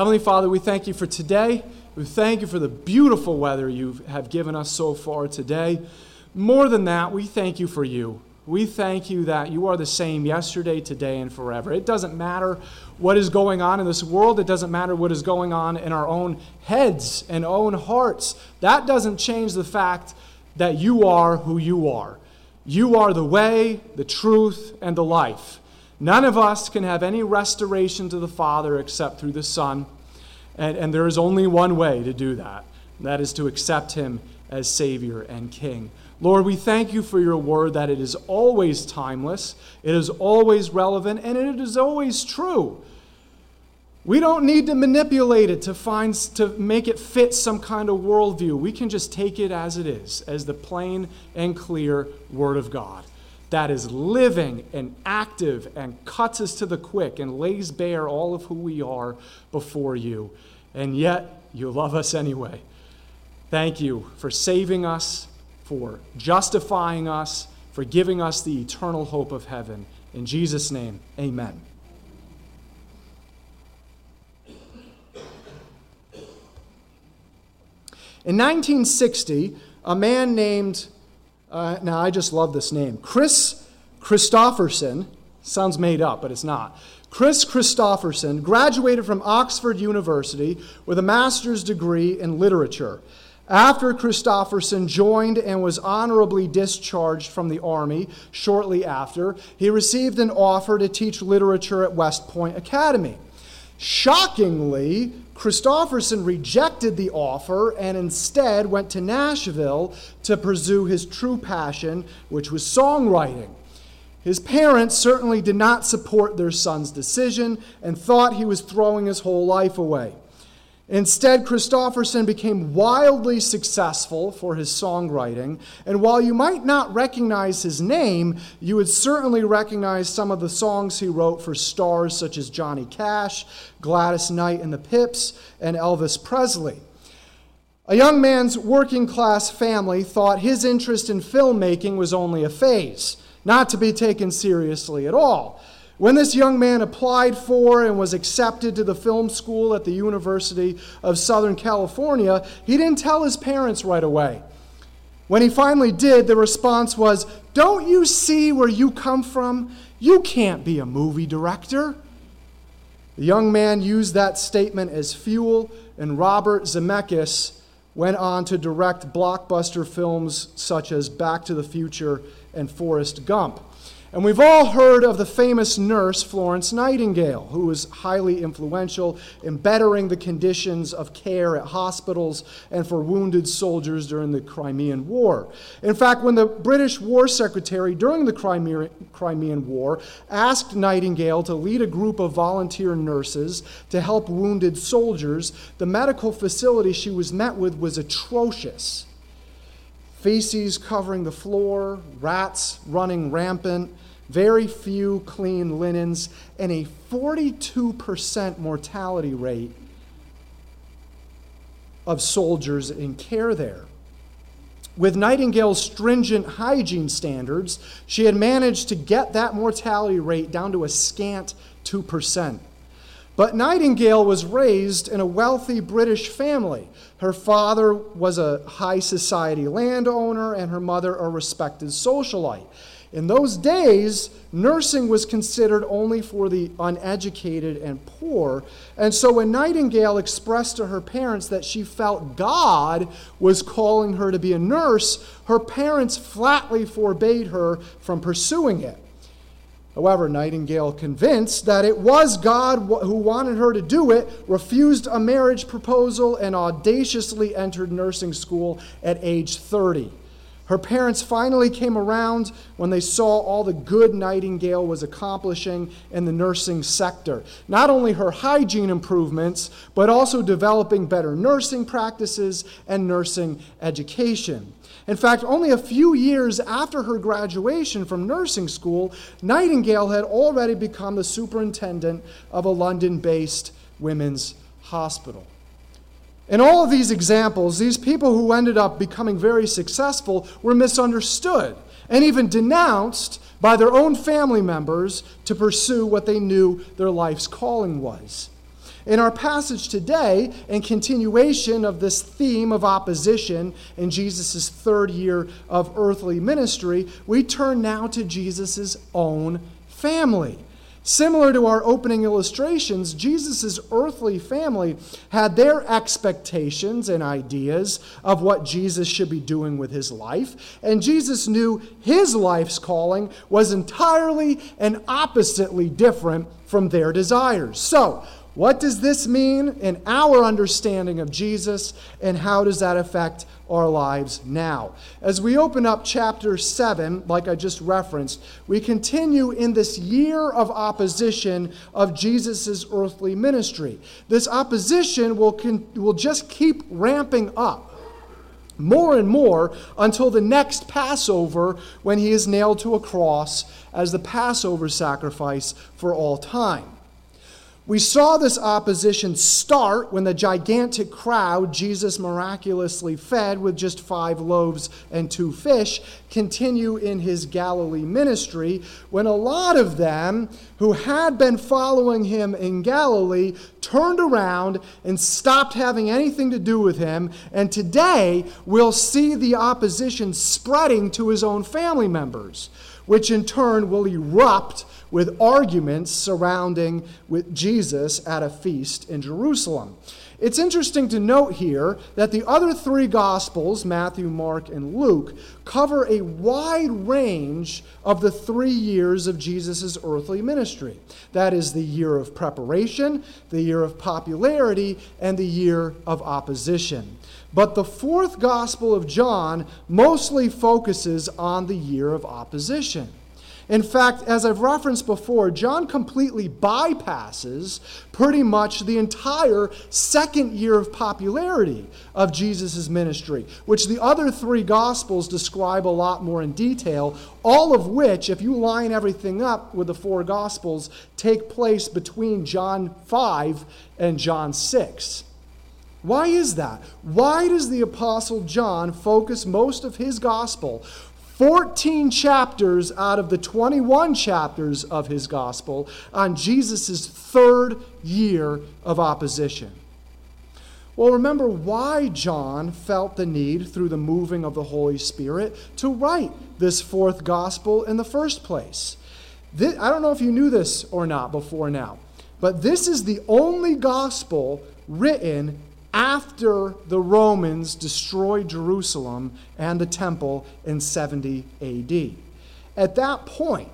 Heavenly Father, we thank you for today. We thank you for the beautiful weather you have given us so far today. More than that, we thank you for you. We thank you that you are the same yesterday, today, and forever. It doesn't matter what is going on in this world, it doesn't matter what is going on in our own heads and own hearts. That doesn't change the fact that you are who you are. You are the way, the truth, and the life. None of us can have any restoration to the Father except through the Son. And, and there is only one way to do that, and that is to accept Him as Savior and King. Lord, we thank you for your word that it is always timeless, it is always relevant, and it is always true. We don't need to manipulate it to find to make it fit some kind of worldview. We can just take it as it is, as the plain and clear Word of God that is living and active and cuts us to the quick and lays bare all of who we are before you. And yet, you love us anyway. Thank you for saving us for justifying us, for giving us the eternal hope of heaven. In Jesus' name, amen. In 1960, a man named, uh, now I just love this name, Kris Kristofferson, sounds made up, but it's not. Kris Kristofferson graduated from Oxford University with a master's degree in literature. After Kristofferson joined and was honorably discharged from the Army shortly after, he received an offer to teach literature at West Point Academy. Shockingly, Kristofferson rejected the offer and instead went to Nashville to pursue his true passion, which was songwriting. His parents certainly did not support their son's decision and thought he was throwing his whole life away. Instead, Kristofferson became wildly successful for his songwriting, and while you might not recognize his name, you would certainly recognize some of the songs he wrote for stars such as Johnny Cash, Gladys Knight and the Pips, and Elvis Presley. A young man's working class family thought his interest in filmmaking was only a phase, not to be taken seriously at all. When this young man applied for and was accepted to the film school at the University of Southern California, he didn't tell his parents right away. When he finally did, the response was, Don't you see where you come from? You can't be a movie director. The young man used that statement as fuel, and Robert Zemeckis went on to direct blockbuster films such as Back to the Future and Forrest Gump. And we've all heard of the famous nurse Florence Nightingale, who was highly influential in bettering the conditions of care at hospitals and for wounded soldiers during the Crimean War. In fact, when the British War Secretary during the Crimean War asked Nightingale to lead a group of volunteer nurses to help wounded soldiers, the medical facility she was met with was atrocious feces covering the floor, rats running rampant, very few clean linens, and a 42% mortality rate of soldiers in care there. With Nightingale's stringent hygiene standards, she had managed to get that mortality rate down to a scant 2%. But Nightingale was raised in a wealthy British family. Her father was a high society landowner, and her mother a respected socialite. In those days, nursing was considered only for the uneducated and poor. And so when Nightingale expressed to her parents that she felt God was calling her to be a nurse, her parents flatly forbade her from pursuing it. However, Nightingale, convinced that it was God who wanted her to do it, refused a marriage proposal and audaciously entered nursing school at age 30. Her parents finally came around when they saw all the good Nightingale was accomplishing in the nursing sector. Not only her hygiene improvements, but also developing better nursing practices and nursing education. In fact, only a few years after her graduation from nursing school, Nightingale had already become the superintendent of a London based women's hospital. In all of these examples, these people who ended up becoming very successful were misunderstood and even denounced by their own family members to pursue what they knew their life's calling was. In our passage today, in continuation of this theme of opposition in Jesus' third year of earthly ministry, we turn now to Jesus' own family. Similar to our opening illustrations, Jesus' earthly family had their expectations and ideas of what Jesus should be doing with his life, and Jesus knew his life's calling was entirely and oppositely different from their desires. So, what does this mean in our understanding of Jesus, and how does that affect our lives now? As we open up chapter 7, like I just referenced, we continue in this year of opposition of Jesus' earthly ministry. This opposition will, con- will just keep ramping up more and more until the next Passover when he is nailed to a cross as the Passover sacrifice for all time. We saw this opposition start when the gigantic crowd Jesus miraculously fed with just five loaves and two fish continue in his Galilee ministry, when a lot of them who had been following him in Galilee turned around and stopped having anything to do with him. And today we'll see the opposition spreading to his own family members, which in turn will erupt with arguments surrounding with Jesus at a feast in Jerusalem. It's interesting to note here that the other three Gospels, Matthew, Mark, and Luke, cover a wide range of the three years of Jesus' earthly ministry. That is the year of preparation, the year of popularity, and the year of opposition. But the fourth Gospel of John mostly focuses on the year of opposition. In fact, as I've referenced before, John completely bypasses pretty much the entire second year of popularity of Jesus' ministry, which the other three Gospels describe a lot more in detail, all of which, if you line everything up with the four Gospels, take place between John 5 and John 6. Why is that? Why does the Apostle John focus most of his gospel 14 chapters out of the 21 chapters of his gospel on Jesus' third year of opposition. Well, remember why John felt the need, through the moving of the Holy Spirit, to write this fourth gospel in the first place. This, I don't know if you knew this or not before now, but this is the only gospel written after the Romans destroyed Jerusalem and the temple in 70 AD. At that point,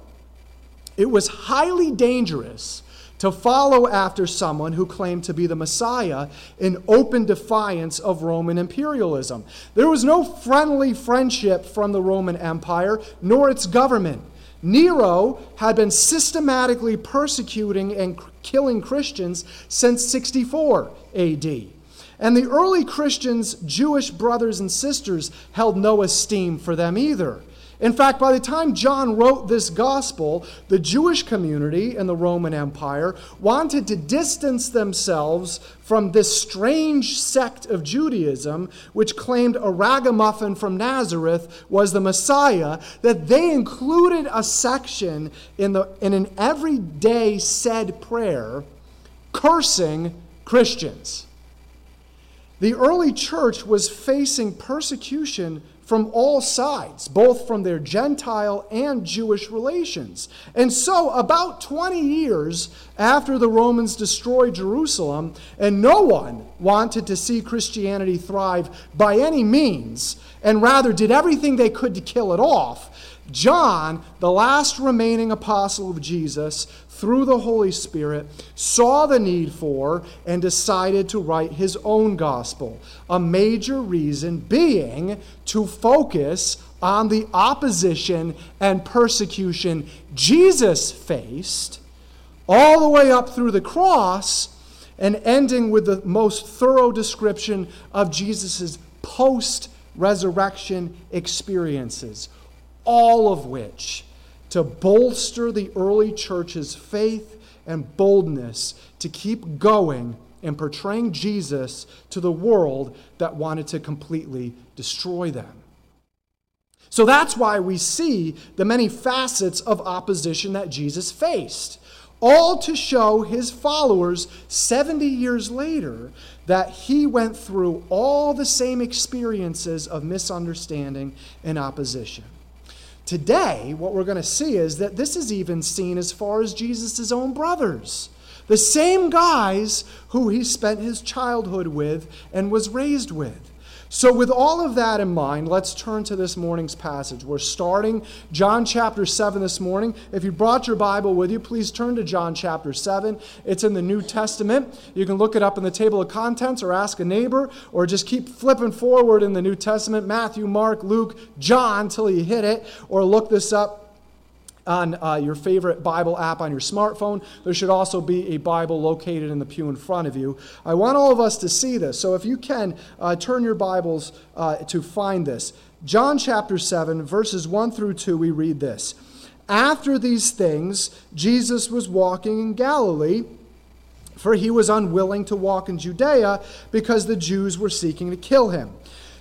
it was highly dangerous to follow after someone who claimed to be the Messiah in open defiance of Roman imperialism. There was no friendly friendship from the Roman Empire nor its government. Nero had been systematically persecuting and killing Christians since 64 AD. And the early Christians, Jewish brothers and sisters, held no esteem for them either. In fact, by the time John wrote this gospel, the Jewish community in the Roman Empire wanted to distance themselves from this strange sect of Judaism, which claimed a ragamuffin from Nazareth was the Messiah, that they included a section in, the, in an everyday said prayer cursing Christians. The early church was facing persecution from all sides, both from their Gentile and Jewish relations. And so, about 20 years after the Romans destroyed Jerusalem, and no one wanted to see Christianity thrive by any means, and rather did everything they could to kill it off, John, the last remaining apostle of Jesus, through the Holy Spirit, saw the need for and decided to write his own gospel. A major reason being to focus on the opposition and persecution Jesus faced, all the way up through the cross, and ending with the most thorough description of Jesus' post resurrection experiences all of which to bolster the early church's faith and boldness to keep going and portraying Jesus to the world that wanted to completely destroy them. So that's why we see the many facets of opposition that Jesus faced. all to show his followers 70 years later that he went through all the same experiences of misunderstanding and opposition. Today, what we're going to see is that this is even seen as far as Jesus' own brothers. The same guys who he spent his childhood with and was raised with. So, with all of that in mind, let's turn to this morning's passage. We're starting John chapter 7 this morning. If you brought your Bible with you, please turn to John chapter 7. It's in the New Testament. You can look it up in the table of contents or ask a neighbor or just keep flipping forward in the New Testament Matthew, Mark, Luke, John till you hit it, or look this up on uh, your favorite Bible app on your smartphone. There should also be a Bible located in the pew in front of you. I want all of us to see this. So if you can, uh, turn your Bibles uh, to find this. John chapter 7, verses 1 through 2, we read this. After these things, Jesus was walking in Galilee, for he was unwilling to walk in Judea because the Jews were seeking to kill him.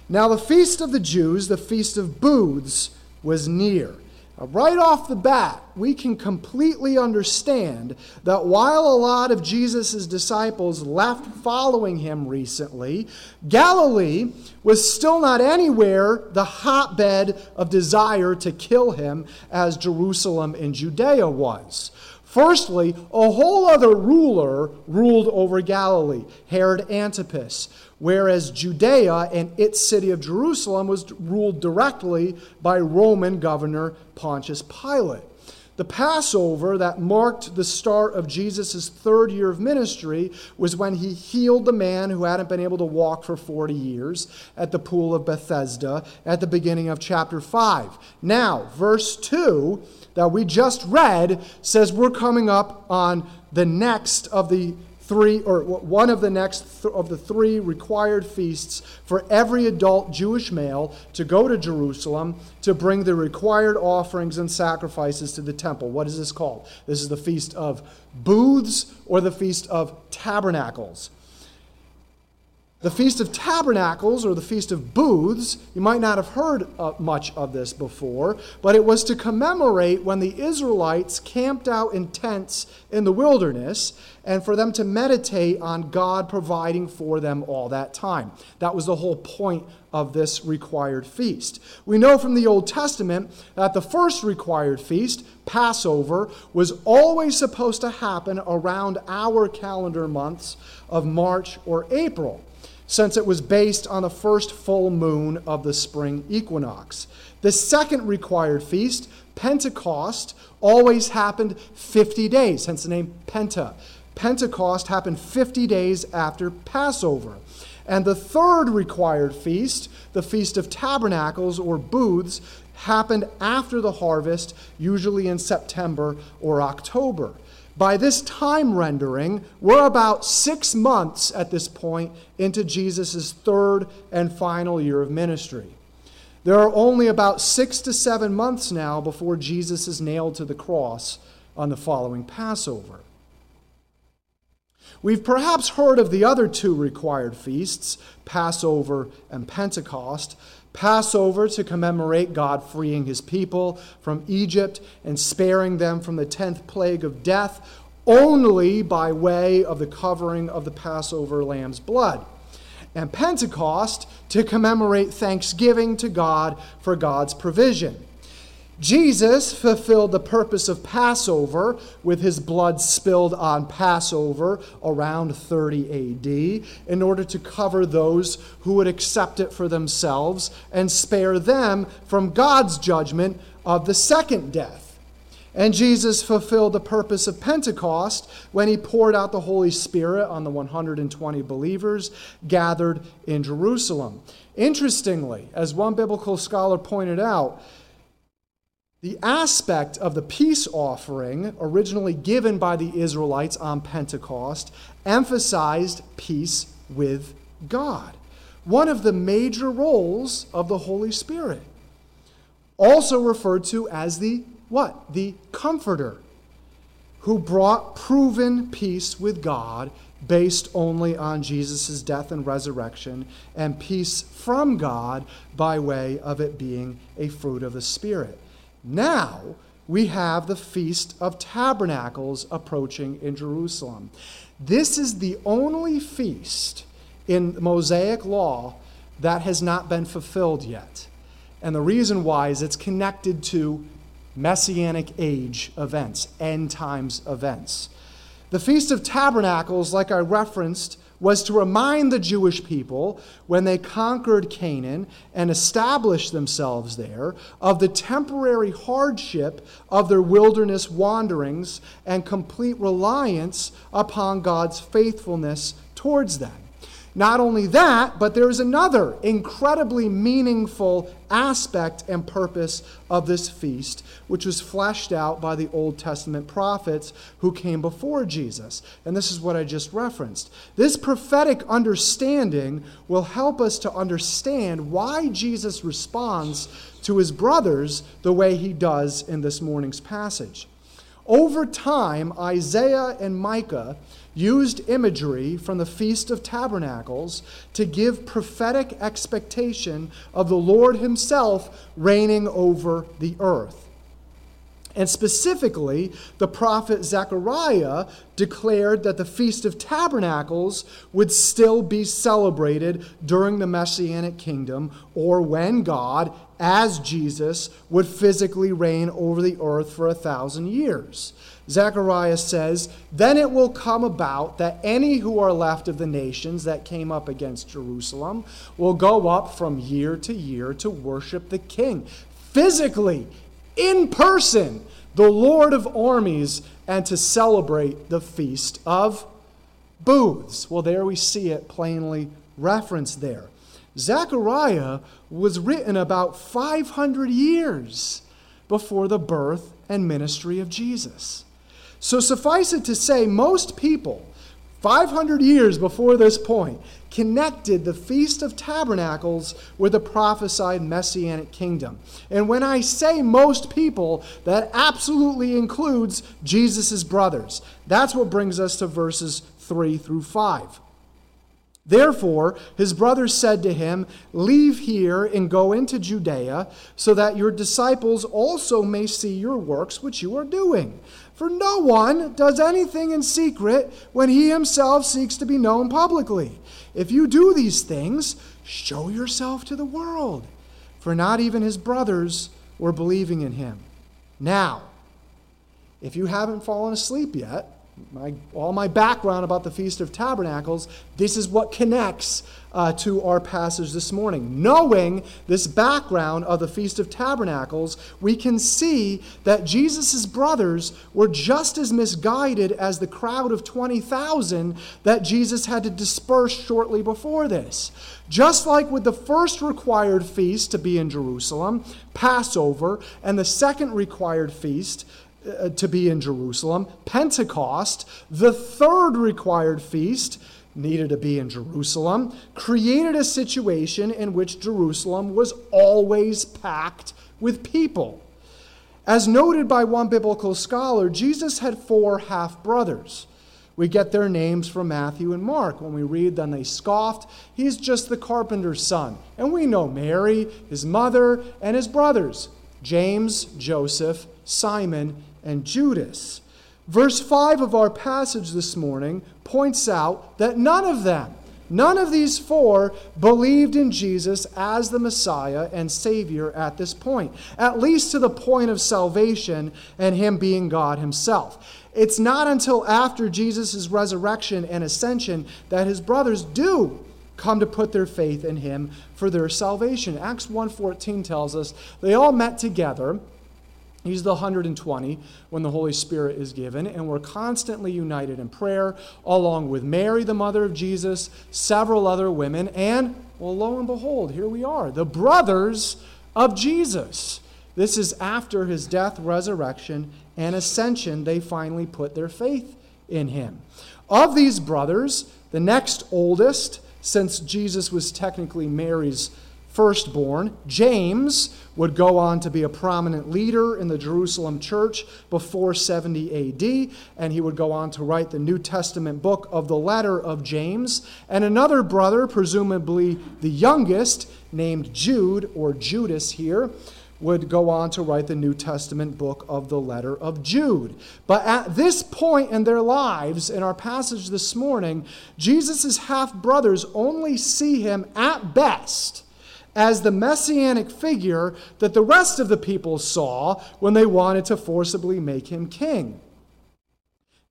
Now, the feast of the Jews, the feast of booths, was near. Right off the bat, we can completely understand that while a lot of Jesus' disciples left following him recently, Galilee was still not anywhere the hotbed of desire to kill him as Jerusalem and Judea was. Firstly, a whole other ruler ruled over Galilee, Herod Antipas, whereas Judea and its city of Jerusalem was ruled directly by Roman governor Pontius Pilate. The Passover that marked the start of Jesus' third year of ministry was when he healed the man who hadn't been able to walk for 40 years at the pool of Bethesda at the beginning of chapter 5. Now, verse 2 that we just read says we're coming up on the next of the three or one of the next th- of the three required feasts for every adult Jewish male to go to Jerusalem to bring the required offerings and sacrifices to the temple. What is this called? This is the feast of booths or the feast of tabernacles. The Feast of Tabernacles, or the Feast of Booths, you might not have heard uh, much of this before, but it was to commemorate when the Israelites camped out in tents in the wilderness and for them to meditate on God providing for them all that time. That was the whole point of this required feast. We know from the Old Testament that the first required feast, Passover, was always supposed to happen around our calendar months of March or April since it was based on the first full moon of the spring equinox. The second required feast, Pentecost, always happened 50 days, hence the name Penta. Pentecost happened 50 days after Passover. And the third required feast, the Feast of Tabernacles or Booths, happened after the harvest, usually in September or October. By this time rendering, we're about six months at this point into Jesus' third and final year of ministry. There are only about six to seven months now before Jesus is nailed to the cross on the following Passover. We've perhaps heard of the other two required feasts, Passover and Pentecost, Passover to commemorate God freeing his people from Egypt and sparing them from the tenth plague of death only by way of the covering of the Passover lamb's blood. And Pentecost to commemorate thanksgiving to God for God's provision. Jesus fulfilled the purpose of Passover with his blood spilled on Passover around 30 AD in order to cover those who would accept it for themselves and spare them from God's judgment of the second death. And Jesus fulfilled the purpose of Pentecost when he poured out the Holy Spirit on the 120 believers gathered in Jerusalem. Interestingly, as one biblical scholar pointed out, the aspect of the peace offering originally given by the Israelites on Pentecost emphasized peace with God, one of the major roles of the Holy Spirit, also referred to as the what? The comforter who brought proven peace with God based only on Jesus' death and resurrection, and peace from God by way of it being a fruit of the Spirit. Now, we have the Feast of Tabernacles approaching in Jerusalem. This is the only feast in Mosaic law that has not been fulfilled yet. And the reason why is it's connected to Messianic age events, end times events. The Feast of Tabernacles, like I referenced, was to remind the Jewish people when they conquered Canaan and established themselves there of the temporary hardship of their wilderness wanderings and complete reliance upon God's faithfulness towards them. Not only that, but there is another incredibly meaningful aspect and purpose of this feast, which was fleshed out by the Old Testament prophets who came before Jesus. And this is what I just referenced. This prophetic understanding will help us to understand why Jesus responds to his brothers the way he does in this morning's passage. Over time, Isaiah and Micah used imagery from the Feast of Tabernacles to give prophetic expectation of the Lord Himself reigning over the earth. And specifically, the prophet Zechariah declared that the Feast of Tabernacles would still be celebrated during the Messianic kingdom or when God, as Jesus, would physically reign over the earth for a thousand years. Zechariah says, Then it will come about that any who are left of the nations that came up against Jerusalem will go up from year to year to worship the king, physically, in person, the Lord of armies, and to celebrate the feast of booths. Well, there we see it plainly referenced there. Zechariah was written about 500 years before the birth and ministry of Jesus. So suffice it to say, most people, 500 years before this point, connected the Feast of Tabernacles with the prophesied Messianic kingdom. And when I say most people, that absolutely includes Jesus' brothers. That's what brings us to verses 3 through 5. Therefore, his brothers said to him, Leave here and go into Judea, so that your disciples also may see your works which you are doing. For no one does anything in secret when he himself seeks to be known publicly. If you do these things, show yourself to the world. For not even his brothers were believing in him. Now, if you haven't fallen asleep yet, my, all my background about the Feast of Tabernacles, this is what connects uh, to our passage this morning. Knowing this background of the Feast of Tabernacles, we can see that Jesus' brothers were just as misguided as the crowd of 20,000 that Jesus had to disperse shortly before this. Just like with the first required feast to be in Jerusalem, Passover, and the second required feast, uh, to be in Jerusalem. Pentecost, the third required feast, needed to be in Jerusalem, created a situation in which Jerusalem was always packed with people. As noted by one biblical scholar, Jesus had four half brothers. We get their names from Matthew and Mark. When we read, then they scoffed. He's just the carpenter's son. And we know Mary, his mother, and his brothers James, Joseph, Simon, and Judas. Verse 5 of our passage this morning points out that none of them, none of these four, believed in Jesus as the Messiah and Savior at this point, at least to the point of salvation and Him being God Himself. It's not until after Jesus' resurrection and ascension that His brothers do come to put their faith in him for their salvation. Acts 1:14 tells us they all met together He's the 120 when the Holy Spirit is given, and we're constantly united in prayer, along with Mary, the mother of Jesus, several other women, and, well, lo and behold, here we are, the brothers of Jesus. This is after his death, resurrection, and ascension, they finally put their faith in him. Of these brothers, the next oldest, since Jesus was technically Mary's firstborn. James would go on to be a prominent leader in the Jerusalem church before 70 AD, and he would go on to write the New Testament book of the letter of James. And another brother, presumably the youngest, named Jude or Judas here, would go on to write the New Testament book of the letter of Jude. But at this point in their lives, in our passage this morning, Jesus' half brothers only see him at best as the messianic figure that the rest of the people saw when they wanted to forcibly make him king.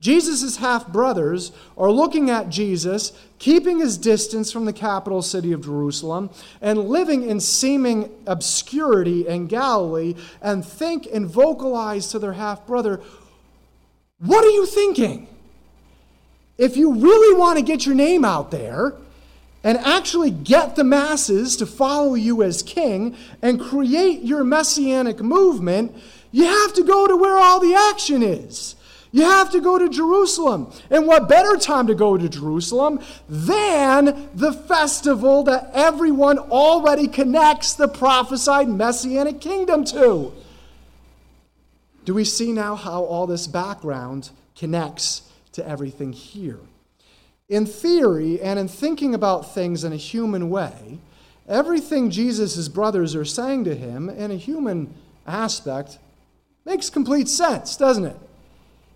Jesus' half brothers are looking at Jesus, keeping his distance from the capital city of Jerusalem, and living in seeming obscurity in Galilee, and think and vocalize to their half brother, What are you thinking? If you really want to get your name out there, and actually get the masses to follow you as king and create your messianic movement, you have to go to where all the action is. You have to go to Jerusalem. And what better time to go to Jerusalem than the festival that everyone already connects the prophesied messianic kingdom to? Do we see now how all this background connects to everything here? In theory and in thinking about things in a human way, everything Jesus' brothers are saying to him in a human aspect makes complete sense, doesn't it?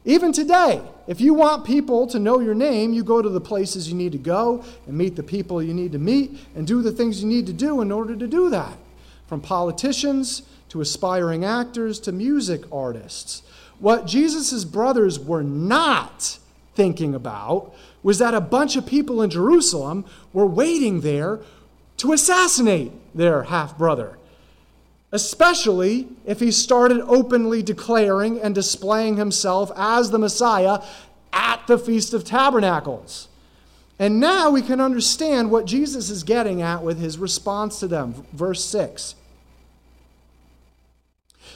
Even today, if you want people to know your name, you go to the places you need to go and meet the people you need to meet and do the things you need to do in order to do that. From politicians to aspiring actors to music artists. What Jesus' brothers were not thinking about was that a bunch of people in Jerusalem were waiting there to assassinate their half brother especially if he started openly declaring and displaying himself as the Messiah at the Feast of Tabernacles. And now we can understand what Jesus is getting at with his response to them. Verse 6.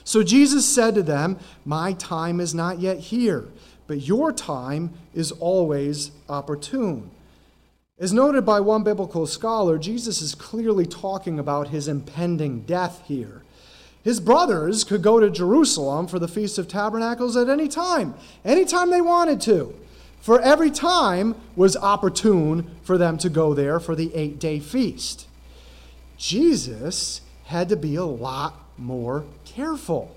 So Jesus said to them, My time is not yet here, but your time is always opportune. As noted by one biblical scholar, Jesus is clearly talking about his impending death here. His brothers could go to Jerusalem for the Feast of Tabernacles at any time, anytime they wanted to. For every time was opportune for them to go there for the eight day feast. Jesus had to be a lot more careful.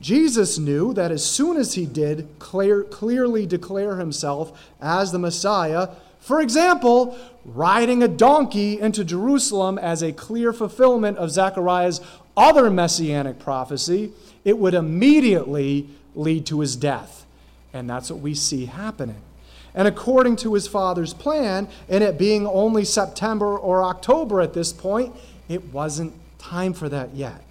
Jesus knew that as soon as he did clear, clearly declare himself as the Messiah, for example, riding a donkey into Jerusalem as a clear fulfillment of Zechariah's other messianic prophecy, it would immediately lead to his death. And that's what we see happening. And according to his father's plan, and it being only September or October at this point, it wasn't time for that yet.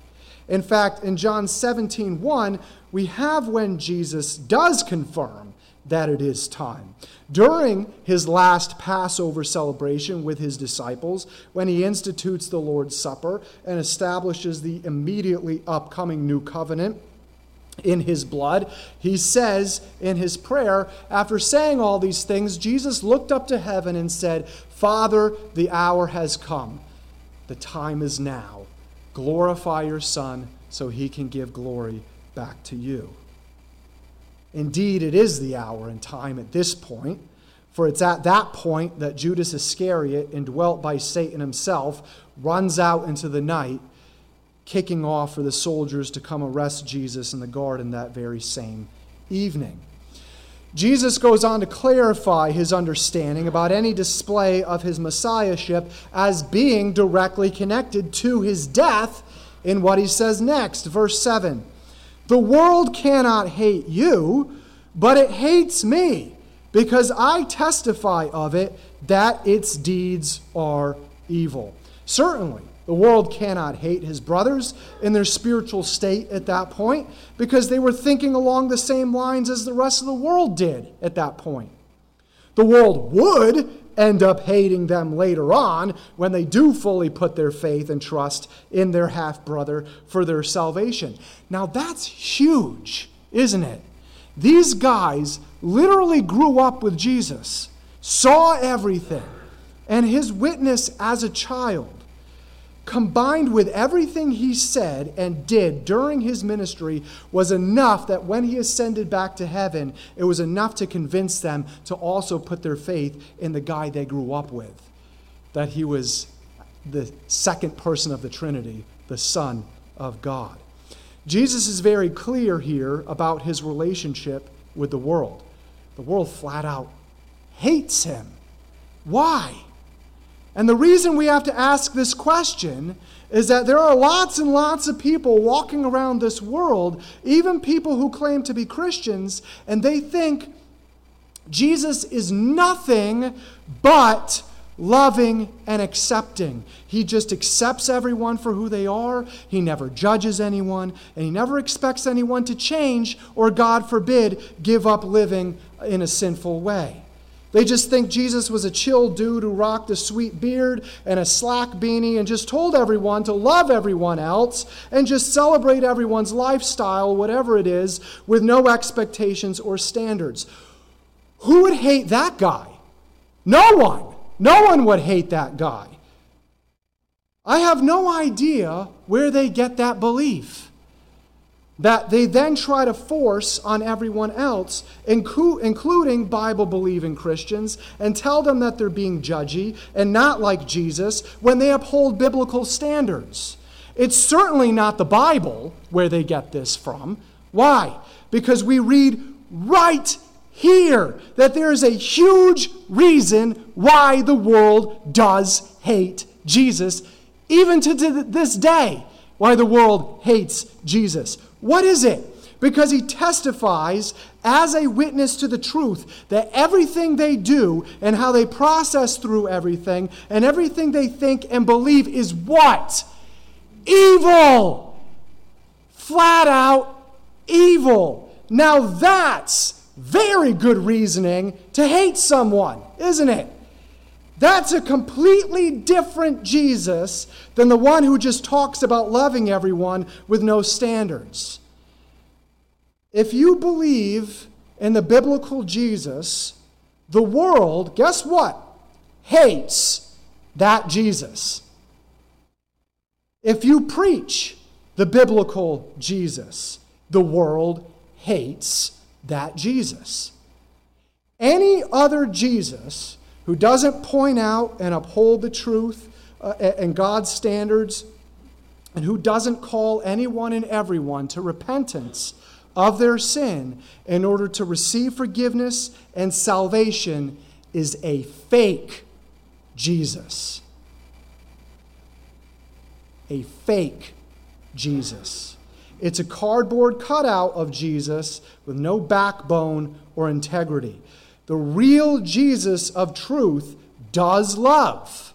In fact, in John 17, 1, we have when Jesus does confirm that it is time. During his last Passover celebration with his disciples, when he institutes the Lord's Supper and establishes the immediately upcoming new covenant, in his blood. He says in his prayer, after saying all these things, Jesus looked up to heaven and said, Father, the hour has come. The time is now. Glorify your Son so he can give glory back to you. Indeed, it is the hour and time at this point, for it's at that point that Judas Iscariot, indwelt by Satan himself, runs out into the night, kicking off for the soldiers to come arrest Jesus in the garden that very same evening. Jesus goes on to clarify his understanding about any display of his messiahship as being directly connected to his death in what he says next, verse 7. The world cannot hate you, but it hates me because I testify of it that its deeds are evil. Certainly, the world cannot hate his brothers in their spiritual state at that point because they were thinking along the same lines as the rest of the world did at that point. The world would end up hating them later on when they do fully put their faith and trust in their half brother for their salvation. Now, that's huge, isn't it? These guys literally grew up with Jesus, saw everything, and his witness as a child combined with everything he said and did during his ministry, was enough that when he ascended back to heaven, it was enough to convince them to also put their faith in the guy they grew up with, that he was the second person of the Trinity, the Son of God. Jesus is very clear here about his relationship with the world. The world flat out hates him. Why? And the reason we have to ask this question is that there are lots and lots of people walking around this world, even people who claim to be Christians, and they think Jesus is nothing but loving and accepting. He just accepts everyone for who they are. He never judges anyone, and he never expects anyone to change or, God forbid, give up living in a sinful way. They just think Jesus was a chill dude who rocked a sweet beard and a slack beanie and just told everyone to love everyone else and just celebrate everyone's lifestyle, whatever it is, with no expectations or standards. Who would hate that guy? No one. No one would hate that guy. I have no idea where they get that belief that they then try to force on everyone else, including Bible believing Christians, and tell them that they're being judgy and not like Jesus when they uphold biblical standards. It's certainly not the Bible where they get this from. Why? Because we read right here that there is a huge reason why the world does hate Jesus, even to this day, why the world hates Jesus. What is it? Because he testifies as a witness to the truth that everything they do and how they process through everything and everything they think and believe is what? Evil! Flat out evil. Now that's very good reasoning to hate someone, isn't it? That's a completely different Jesus than the one who just talks about loving everyone with no standards. If you believe in the biblical Jesus, the world, guess what? Hates that Jesus. If you preach the biblical Jesus, the world hates that Jesus. Any other Jesus who doesn't point out and uphold the truth uh, and God's standards, and who doesn't call anyone and everyone to repentance of their sin in order to receive forgiveness and salvation, is a fake Jesus. A fake Jesus. It's a cardboard cutout of Jesus with no backbone or integrity. The real Jesus of truth does love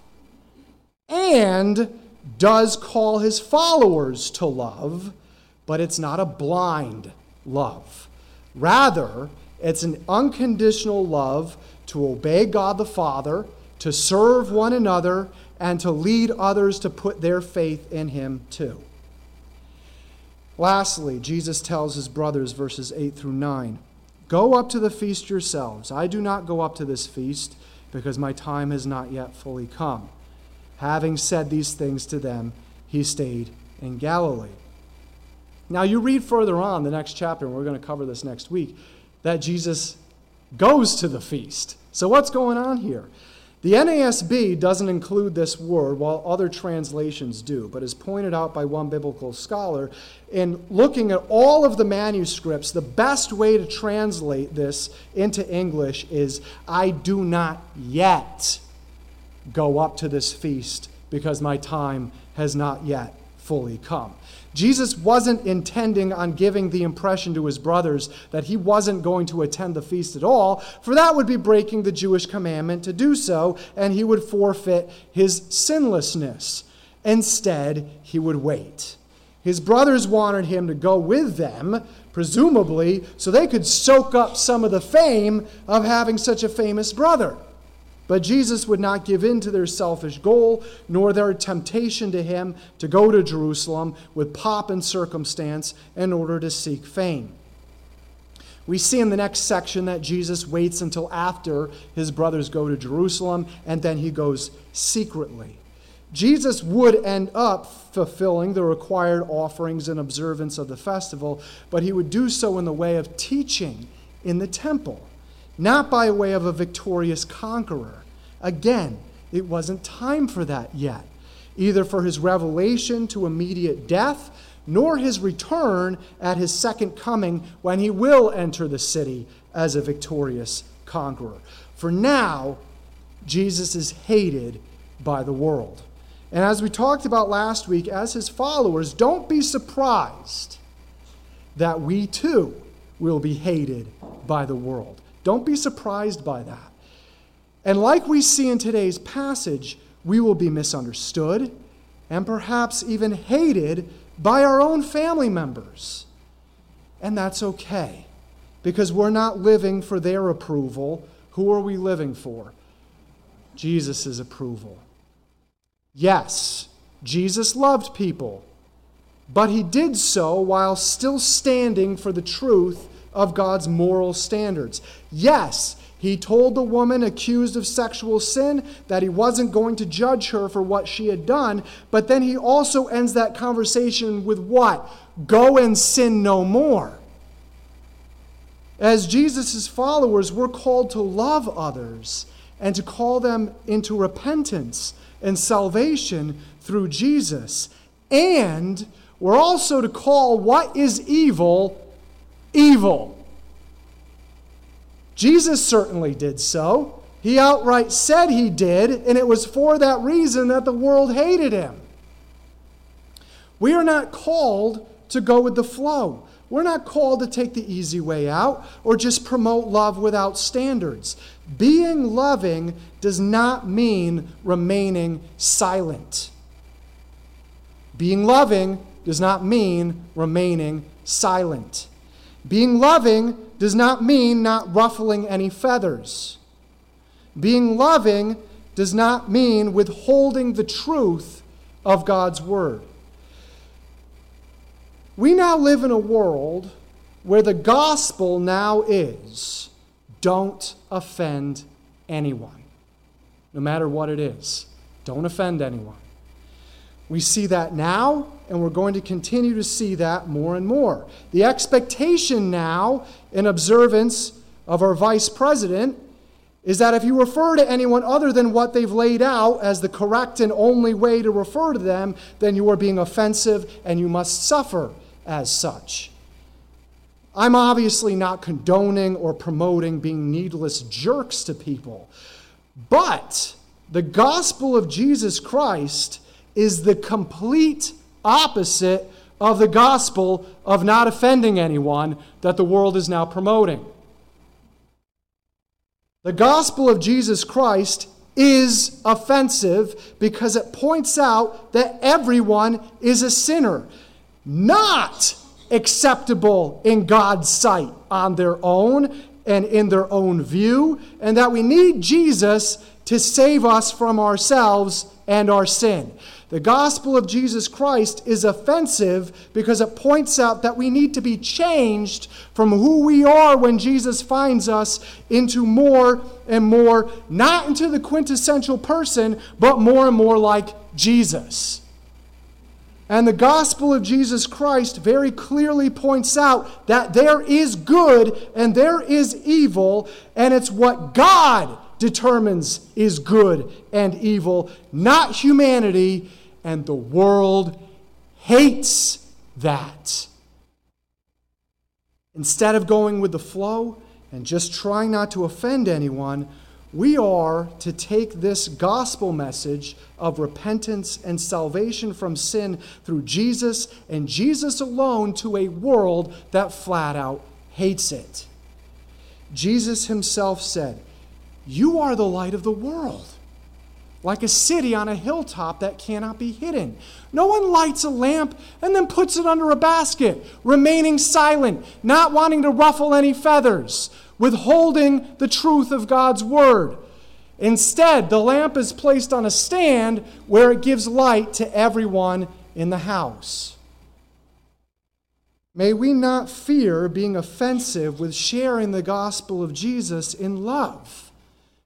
and does call his followers to love, but it's not a blind love. Rather, it's an unconditional love to obey God the Father, to serve one another, and to lead others to put their faith in him too. Lastly, Jesus tells his brothers, verses 8 through 9 Go up to the feast yourselves. I do not go up to this feast because my time has not yet fully come. Having said these things to them, he stayed in Galilee. Now, you read further on the next chapter, and we're going to cover this next week, that Jesus goes to the feast. So, what's going on here? The NASB doesn't include this word, while other translations do, but is pointed out by one biblical scholar. In looking at all of the manuscripts, the best way to translate this into English is I do not yet go up to this feast because my time has not yet fully come. Jesus wasn't intending on giving the impression to his brothers that he wasn't going to attend the feast at all, for that would be breaking the Jewish commandment to do so, and he would forfeit his sinlessness. Instead, he would wait. His brothers wanted him to go with them, presumably, so they could soak up some of the fame of having such a famous brother. But Jesus would not give in to their selfish goal, nor their temptation to him to go to Jerusalem with pomp and circumstance in order to seek fame. We see in the next section that Jesus waits until after his brothers go to Jerusalem, and then he goes secretly. Jesus would end up fulfilling the required offerings and observance of the festival, but he would do so in the way of teaching in the temple not by way of a victorious conqueror. Again, it wasn't time for that yet, either for his revelation to immediate death, nor his return at his second coming when he will enter the city as a victorious conqueror. For now, Jesus is hated by the world. And as we talked about last week, as his followers, don't be surprised that we too will be hated by the world. Don't be surprised by that. And like we see in today's passage, we will be misunderstood and perhaps even hated by our own family members. And that's okay because we're not living for their approval. Who are we living for? Jesus' approval. Yes, Jesus loved people, but he did so while still standing for the truth of God's moral standards. Yes, he told the woman accused of sexual sin that he wasn't going to judge her for what she had done, but then he also ends that conversation with what? Go and sin no more. As Jesus' followers, we're called to love others and to call them into repentance and salvation through Jesus. And we're also to call what is evil, evil. Jesus certainly did so. He outright said he did, and it was for that reason that the world hated him. We are not called to go with the flow. We're not called to take the easy way out or just promote love without standards. Being loving does not mean remaining silent. Being loving does not mean remaining silent. Being loving does not mean not ruffling any feathers. Being loving does not mean withholding the truth of God's word. We now live in a world where the gospel now is don't offend anyone, no matter what it is. Don't offend anyone. We see that now, and we're going to continue to see that more and more. The expectation now, in observance of our vice president, is that if you refer to anyone other than what they've laid out as the correct and only way to refer to them, then you are being offensive and you must suffer as such. I'm obviously not condoning or promoting being needless jerks to people, but the gospel of Jesus Christ is the complete opposite of the gospel of not offending anyone that the world is now promoting. The gospel of Jesus Christ is offensive because it points out that everyone is a sinner, not acceptable in God's sight on their own and in their own view, and that we need Jesus to save us from ourselves and our sin. The gospel of Jesus Christ is offensive because it points out that we need to be changed from who we are when Jesus finds us into more and more, not into the quintessential person, but more and more like Jesus. And the gospel of Jesus Christ very clearly points out that there is good and there is evil, and it's what God determines is good and evil, not humanity and the world hates that. Instead of going with the flow and just trying not to offend anyone, we are to take this gospel message of repentance and salvation from sin through Jesus and Jesus alone to a world that flat out hates it. Jesus himself said, You are the light of the world like a city on a hilltop that cannot be hidden. No one lights a lamp and then puts it under a basket, remaining silent, not wanting to ruffle any feathers, withholding the truth of God's word. Instead, the lamp is placed on a stand where it gives light to everyone in the house. May we not fear being offensive with sharing the gospel of Jesus in love.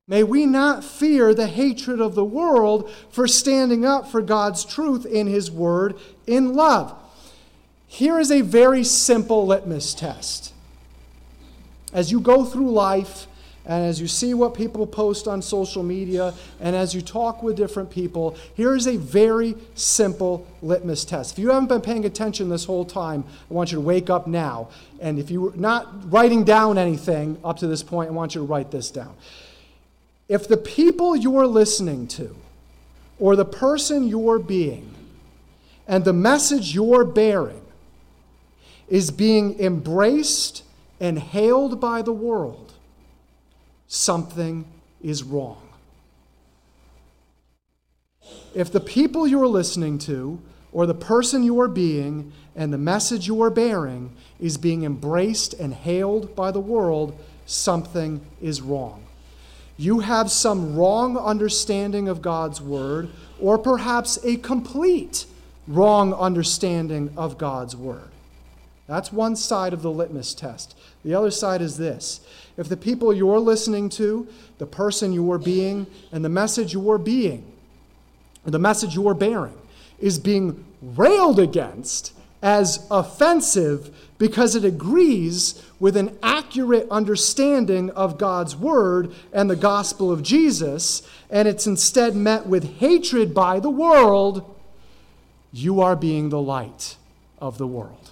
May we not fear the hatred of the world for standing up for God's truth in His Word in love. Here is a very simple litmus test. As you go through life and as you see what people post on social media, and as you talk with different people, here is a very simple litmus test. If you haven't been paying attention this whole time, I want you to wake up now. And if you're not writing down anything up to this point, I want you to write this down. If the people you're listening to, or the person you're being, and the message you're bearing is being embraced and hailed by the world, something is wrong. If the people you are listening to, or the person you are being, and the message you are bearing is being embraced and hailed by the world, something is wrong. You have some wrong understanding of God's word, or perhaps a complete wrong understanding of God's word. That's one side of the litmus test. The other side is this if the people you're listening to, the person you are being, and the message you are being, or the message you are bearing, is being railed against as offensive because it agrees with an accurate understanding of God's word and the gospel of Jesus, and it's instead met with hatred by the world, you are being the light of the world.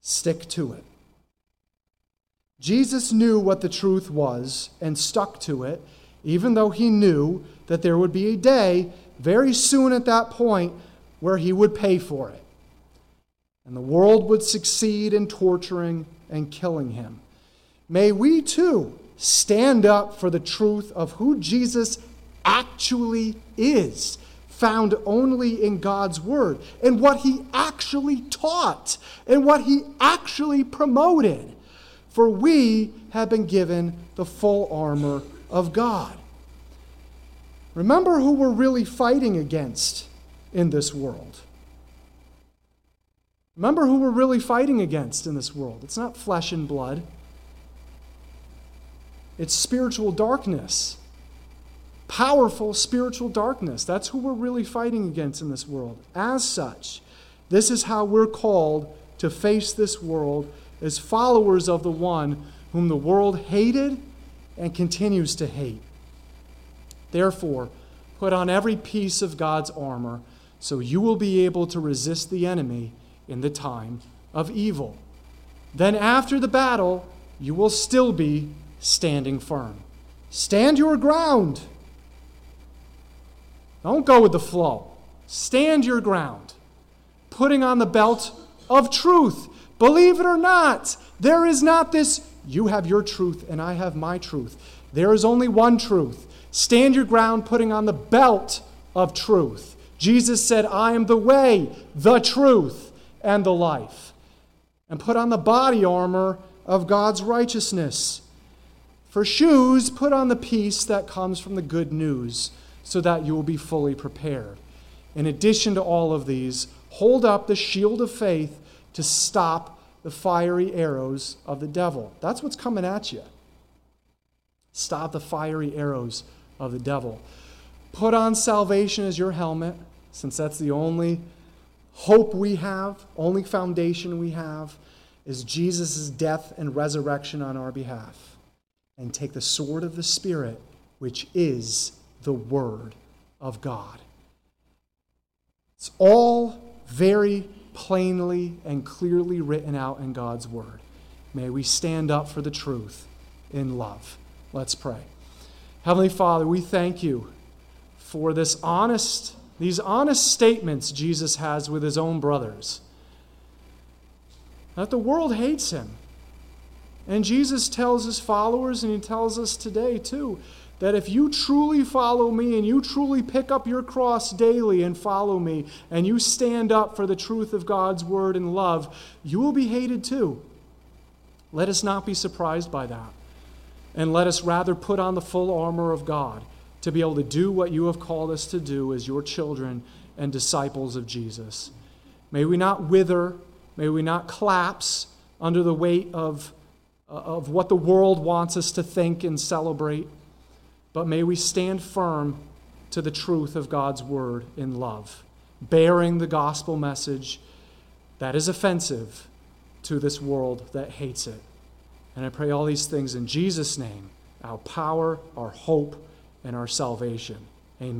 Stick to it. Jesus knew what the truth was and stuck to it, even though he knew that there would be a day very soon at that point where he would pay for it. And the world would succeed in torturing and killing him. May we too stand up for the truth of who Jesus actually is, found only in God's Word, and what He actually taught, and what He actually promoted. For we have been given the full armor of God. Remember who we're really fighting against in this world. Remember who we're really fighting against in this world. It's not flesh and blood, it's spiritual darkness powerful spiritual darkness. That's who we're really fighting against in this world. As such, this is how we're called to face this world as followers of the one whom the world hated and continues to hate. Therefore, put on every piece of God's armor so you will be able to resist the enemy in the time of evil. Then, after the battle, you will still be standing firm. Stand your ground don't go with the flow. Stand your ground, putting on the belt of truth. Believe it or not, there is not this, you have your truth and I have my truth. There is only one truth. Stand your ground, putting on the belt of truth. Jesus said, I am the way, the truth, and the life. And put on the body armor of God's righteousness. For shoes, put on the peace that comes from the good news so that you will be fully prepared. In addition to all of these, hold up the shield of faith to stop the fiery arrows of the devil. That's what's coming at you. Stop the fiery arrows of the devil. Put on salvation as your helmet, since that's the only hope we have, only foundation we have, is Jesus' death and resurrection on our behalf. And take the sword of the Spirit, which is the Word of God. It's all very plainly and clearly written out in God's Word. May we stand up for the truth in love. Let's pray. Heavenly Father, we thank you for this honest, these honest statements Jesus has with his own brothers. That the world hates him. And Jesus tells his followers, and he tells us today too, that if you truly follow me and you truly pick up your cross daily and follow me and you stand up for the truth of God's word and love, you will be hated too. Let us not be surprised by that. And let us rather put on the full armor of God to be able to do what you have called us to do as your children and disciples of Jesus. May we not wither, may we not collapse under the weight of, uh, of what the world wants us to think and celebrate but may we stand firm to the truth of God's word in love, bearing the gospel message that is offensive to this world that hates it. And I pray all these things in Jesus' name, our power, our hope, and our salvation. Amen.